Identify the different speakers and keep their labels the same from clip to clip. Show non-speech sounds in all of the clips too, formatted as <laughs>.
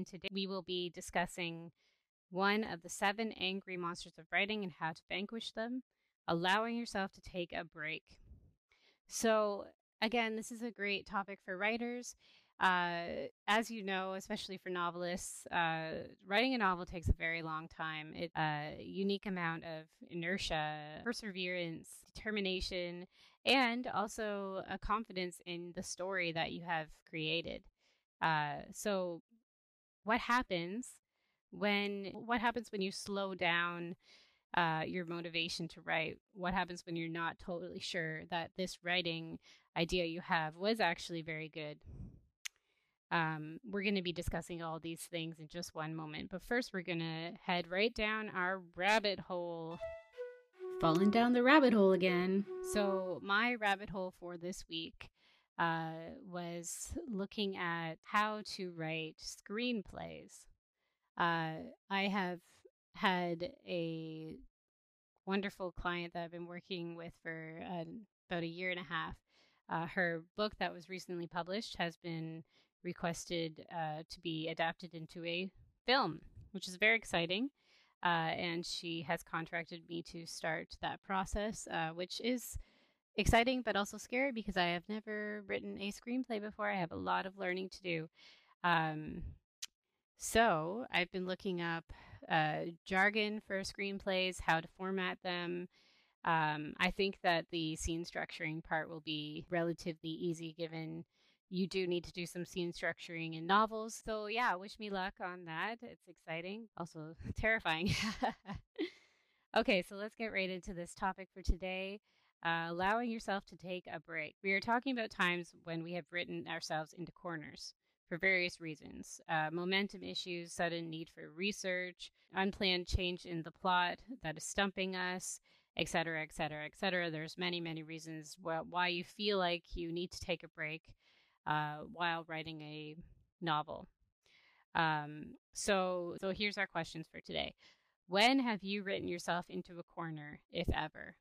Speaker 1: and today we will be discussing one of the seven angry monsters of writing and how to vanquish them, allowing yourself to take a break. So, again, this is a great topic for writers. Uh, as you know, especially for novelists, uh, writing a novel takes a very long time. It's a unique amount of inertia, perseverance, determination, and also a confidence in the story that you have created. Uh, so, what happens when what happens when you slow down uh, your motivation to write? What happens when you're not totally sure that this writing idea you have was actually very good? Um, we're going to be discussing all these things in just one moment, but first we're going to head right down our rabbit hole. Falling down the rabbit hole again. So, my rabbit hole for this week uh, was looking at how to write screenplays. Uh, I have had a wonderful client that I've been working with for uh, about a year and a half. Uh, her book that was recently published has been requested uh, to be adapted into a film, which is very exciting. Uh, and she has contracted me to start that process, uh, which is exciting but also scary because I have never written a screenplay before. I have a lot of learning to do. Um, so I've been looking up uh, jargon for screenplays, how to format them. Um, I think that the scene structuring part will be relatively easy given you do need to do some scene structuring in novels. So, yeah, wish me luck on that. It's exciting, also <laughs> terrifying. <laughs> okay, so let's get right into this topic for today. Uh, allowing yourself to take a break. We are talking about times when we have written ourselves into corners for various reasons uh, momentum issues, sudden need for research, unplanned change in the plot that is stumping us, etc., etc., etc. There's many, many reasons why you feel like you need to take a break uh, while writing a novel. Um, so, so here's our questions for today. When have you written yourself into a corner, if ever?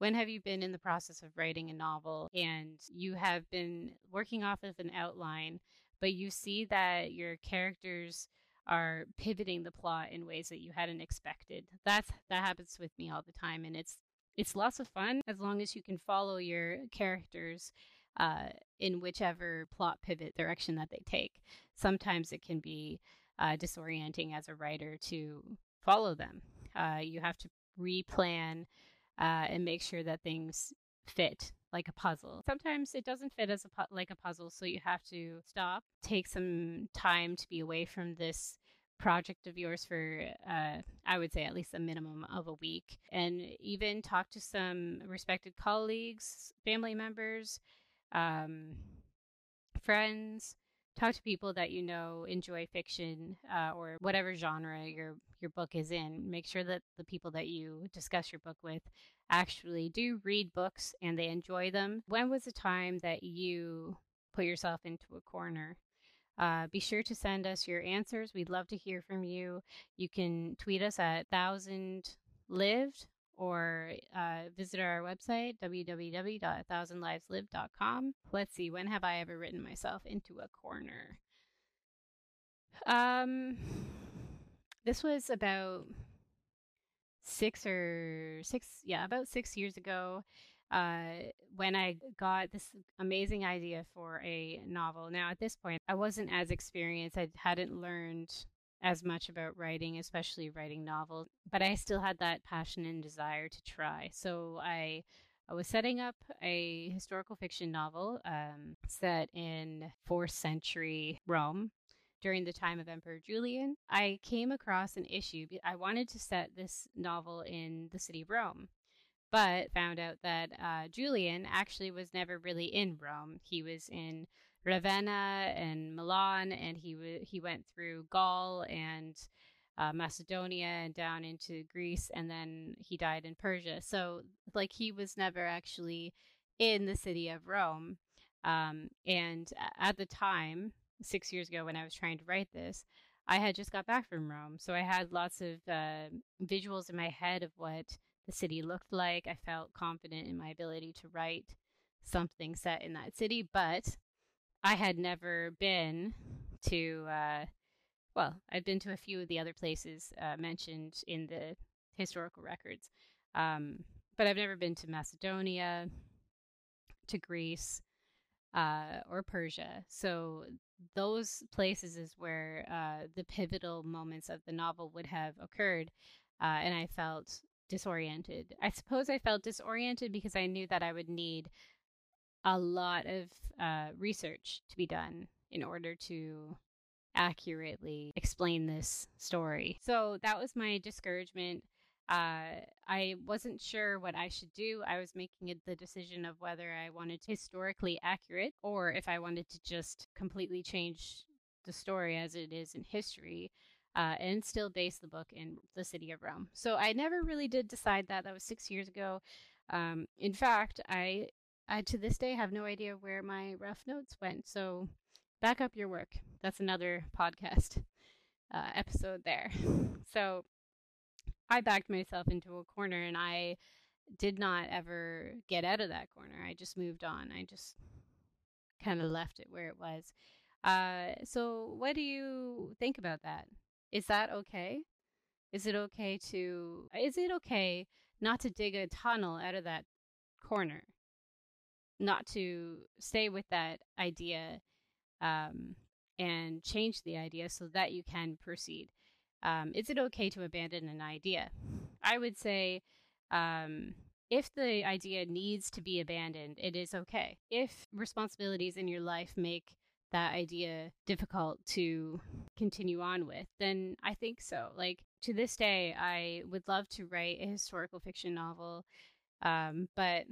Speaker 1: When have you been in the process of writing a novel and you have been working off of an outline, but you see that your characters are pivoting the plot in ways that you hadn't expected? That's that happens with me all the time, and it's it's lots of fun as long as you can follow your characters uh, in whichever plot pivot direction that they take. Sometimes it can be uh, disorienting as a writer to follow them. Uh, you have to replan uh, and make sure that things fit like a puzzle. Sometimes it doesn't fit as a pu- like a puzzle, so you have to stop, take some time to be away from this project of yours for uh, I would say at least a minimum of a week, and even talk to some respected colleagues, family members, um, friends, talk to people that you know enjoy fiction uh, or whatever genre your your book is in. Make sure that the people that you discuss your book with actually do read books and they enjoy them. When was the time that you put yourself into a corner? Uh, be sure to send us your answers. We'd love to hear from you. You can tweet us at thousand lived or uh, visit our website, www.thousandliveslive.com. Let's see, when have I ever written myself into a corner? Um, this was about six or six, yeah, about six years ago. Uh, when I got this amazing idea for a novel. Now, at this point, I wasn't as experienced. I hadn't learned as much about writing, especially writing novels, but I still had that passion and desire to try. So I, I was setting up a historical fiction novel um, set in fourth century Rome during the time of Emperor Julian. I came across an issue. I wanted to set this novel in the city of Rome. But found out that uh, Julian actually was never really in Rome. He was in Ravenna and Milan, and he w- he went through Gaul and uh, Macedonia and down into Greece, and then he died in Persia. So, like, he was never actually in the city of Rome. Um, and at the time, six years ago, when I was trying to write this, I had just got back from Rome, so I had lots of uh, visuals in my head of what the city looked like. I felt confident in my ability to write something set in that city, but I had never been to, uh, well, I've been to a few of the other places uh, mentioned in the historical records, um, but I've never been to Macedonia, to Greece, uh, or Persia. So those places is where uh, the pivotal moments of the novel would have occurred, uh, and I felt disoriented. I suppose I felt disoriented because I knew that I would need a lot of uh, research to be done in order to accurately explain this story. So that was my discouragement. Uh, I wasn't sure what I should do. I was making the decision of whether I wanted to historically accurate or if I wanted to just completely change the story as it is in history uh, and still base the book in the city of Rome. So I never really did decide that. That was six years ago. Um, in fact, I, I to this day have no idea where my rough notes went. So back up your work. That's another podcast uh, episode there. <laughs> So I backed myself into a corner and I did not ever get out of that corner. I just moved on. I just kind of left it where it was. Uh, so, what do you think about that? Is that okay? Is it okay to is it okay not to dig a tunnel out of that corner? Not to stay with that idea um, and change the idea so that you can proceed. Um, is it okay to abandon an idea? I would say um, if the idea needs to be abandoned, it is okay. If responsibilities in your life make that idea difficult to continue on with, then I think so. Like to this day, I would love to write a historical fiction novel, um, but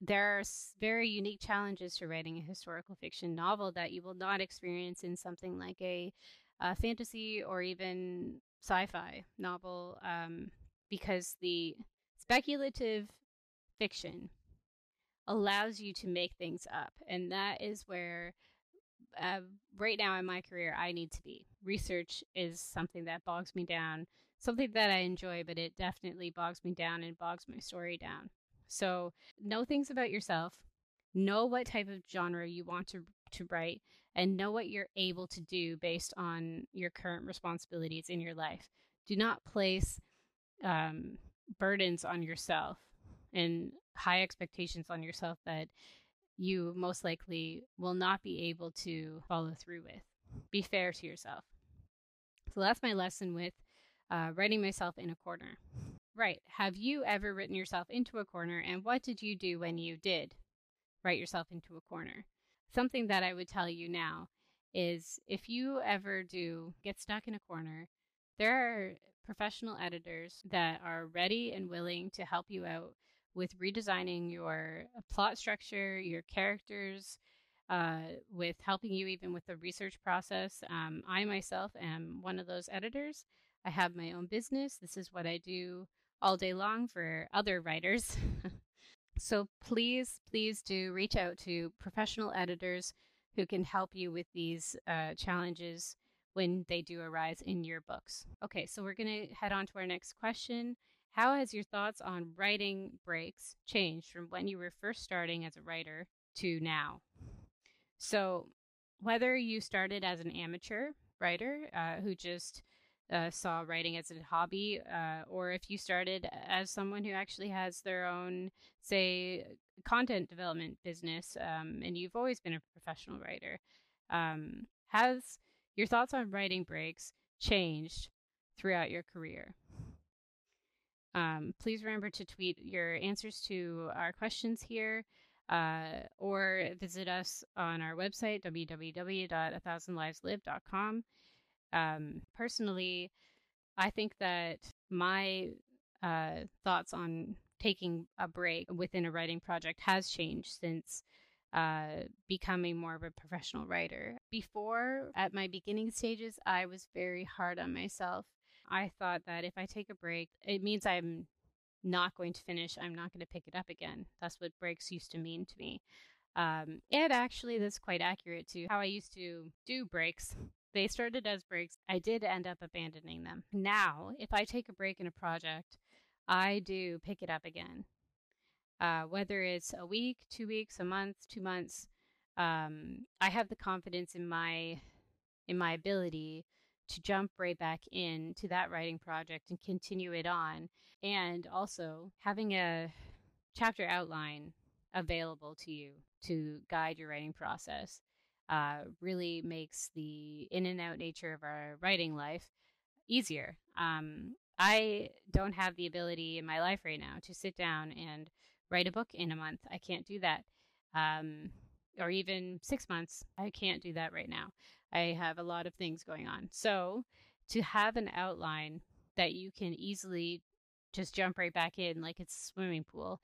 Speaker 1: there are very unique challenges to writing a historical fiction novel that you will not experience in something like a, a fantasy or even sci-fi novel, um, because the speculative fiction allows you to make things up, and that is where uh, right now in my career, I need to be. Research is something that bogs me down, something that I enjoy, but it definitely bogs me down and bogs my story down. So, know things about yourself, know what type of genre you want to, to write, and know what you're able to do based on your current responsibilities in your life. Do not place um, burdens on yourself and high expectations on yourself that you most likely will not be able to follow through with. Be fair to yourself. So that's my lesson with uh, writing myself in a corner. Right. Have you ever written yourself into a corner, and what did you do when you did write yourself into a corner? Something that I would tell you now is if you ever do get stuck in a corner, there are professional editors that are ready and willing to help you out with redesigning your uh, plot structure, your characters, uh, with helping you even with the research process. Um, I myself am one of those editors. I have my own business. This is what I do all day long for other writers. <laughs> so please, please do reach out to professional editors who can help you with these uh, challenges when they do arise in your books. Okay, so we're going to head on to our next question. How has your thoughts on writing breaks changed from when you were first starting as a writer to now? So, whether you started as an amateur writer uh, who just uh, saw writing as a hobby, uh, or if you started as someone who actually has their own, say, content development business, um, and you've always been a professional writer, um, has your thoughts on writing breaks changed throughout your career? Um, please remember to tweet your answers to our questions here uh, or visit us on our website, www.athousandliveslive.com. Um, personally, I think that my uh, thoughts on taking a break within a writing project has changed since uh, becoming more of a professional writer. Before, at my beginning stages, I was very hard on myself I thought that if I take a break, it means I'm not going to finish. I'm not going to pick it up again. That's what breaks used to mean to me. Um, and actually, that's quite accurate to how I used to do breaks They started as breaks. I did end up abandoning them. Now, if I take a break in a project, I do pick it up again. Uh, whether it's a week, two weeks, a month, two months, um, I have the confidence in my in my ability to jump right back in to that writing project and continue it on, and also having a chapter outline available to you to guide your writing process uh, really makes the in and out nature of our writing life easier. Um, I don't have the ability in my life right now to sit down and write a book in a month. I can't do that. Um, or even six months. I can't do that right now. I have a lot of things going on. So to have an outline that you can easily just jump right back in like it's a swimming pool,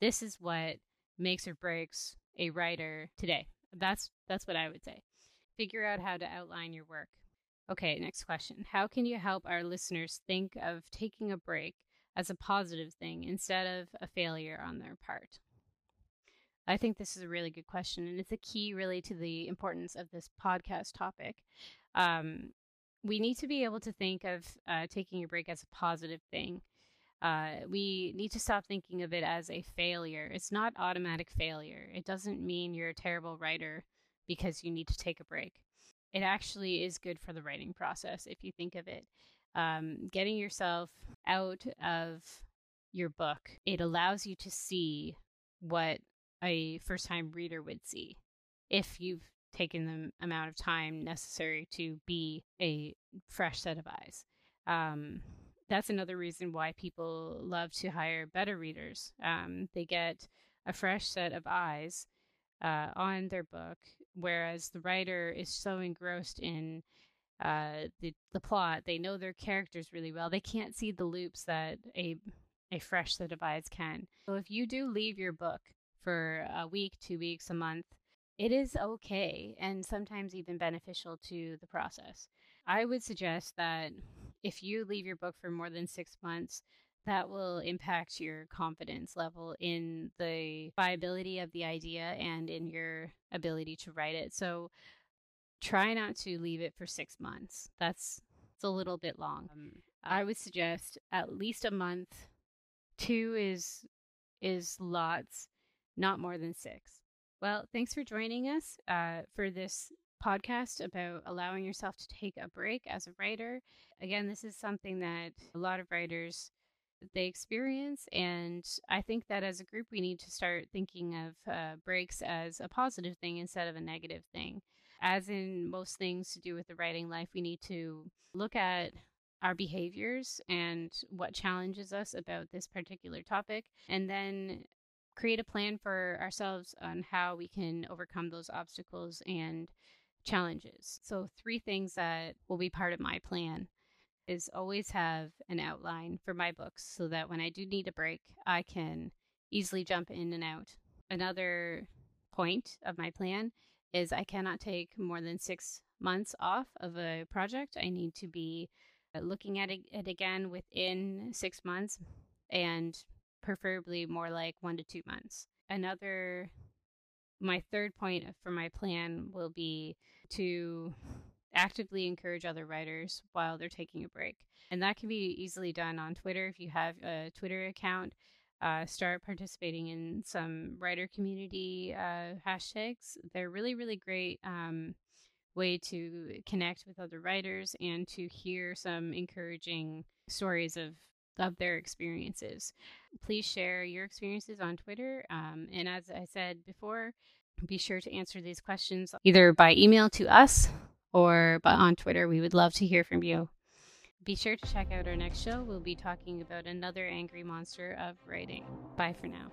Speaker 1: this is what makes or breaks a writer today. That's that's what I would say. Figure out how to outline your work. Okay, next question. How can you help our listeners think of taking a break as a positive thing instead of a failure on their part? I think this is a really good question, and it's a key really to the importance of this podcast topic. Um, we need to be able to think of uh, taking a break as a positive thing. Uh, we need to stop thinking of it as a failure. It's not automatic failure. It doesn't mean you're a terrible writer because you need to take a break. It actually is good for the writing process if you think of it. Um, getting yourself out of your book, it allows you to see what a first time reader would see if you've taken the amount of time necessary to be a fresh set of eyes. Um, that's another reason why people love to hire better readers. Um, they get a fresh set of eyes uh, on their book, whereas the writer is so engrossed in uh, the the plot, they know their characters really well. They can't see the loops that a a fresh set of eyes can. So if you do leave your book for a week, two weeks, a month, it is okay and sometimes even beneficial to the process. I would suggest that if you leave your book for more than six months, that will impact your confidence level in the viability of the idea and in your ability to write it. So try not to leave it for six months. That's it's a little bit long. Um, I would suggest at least a month. Two is is lots, not more than six. Well, thanks for joining us uh, for this podcast about allowing yourself to take a break as a writer. Again, this is something that a lot of writers they experience and i think that as a group we need to start thinking of uh, breaks as a positive thing instead of a negative thing as in most things to do with the writing life we need to look at our behaviors and what challenges us about this particular topic and then create a plan for ourselves on how we can overcome those obstacles and challenges. So, three things that will be part of my plan is always have an outline for my books so that when I do need a break, I can easily jump in and out. Another point of my plan is I cannot take more than six months off of a project. I need to be uh, looking at it again within six months and preferably more like one to two months. Another my third point for my plan will be to actively encourage other writers while they're taking a break. And that can be easily done on Twitter if you have a Twitter account. Uh, start participating in some writer community uh, hashtags. They're really, really great um, way to connect with other writers and to hear some encouraging stories of of their experiences. Please share your experiences on Twitter. Um, and as I said before, be sure to answer these questions either by email to us or on Twitter. We would love to hear from you. Be sure to check out our next show. We'll be talking about another angry monster of writing. Bye for now.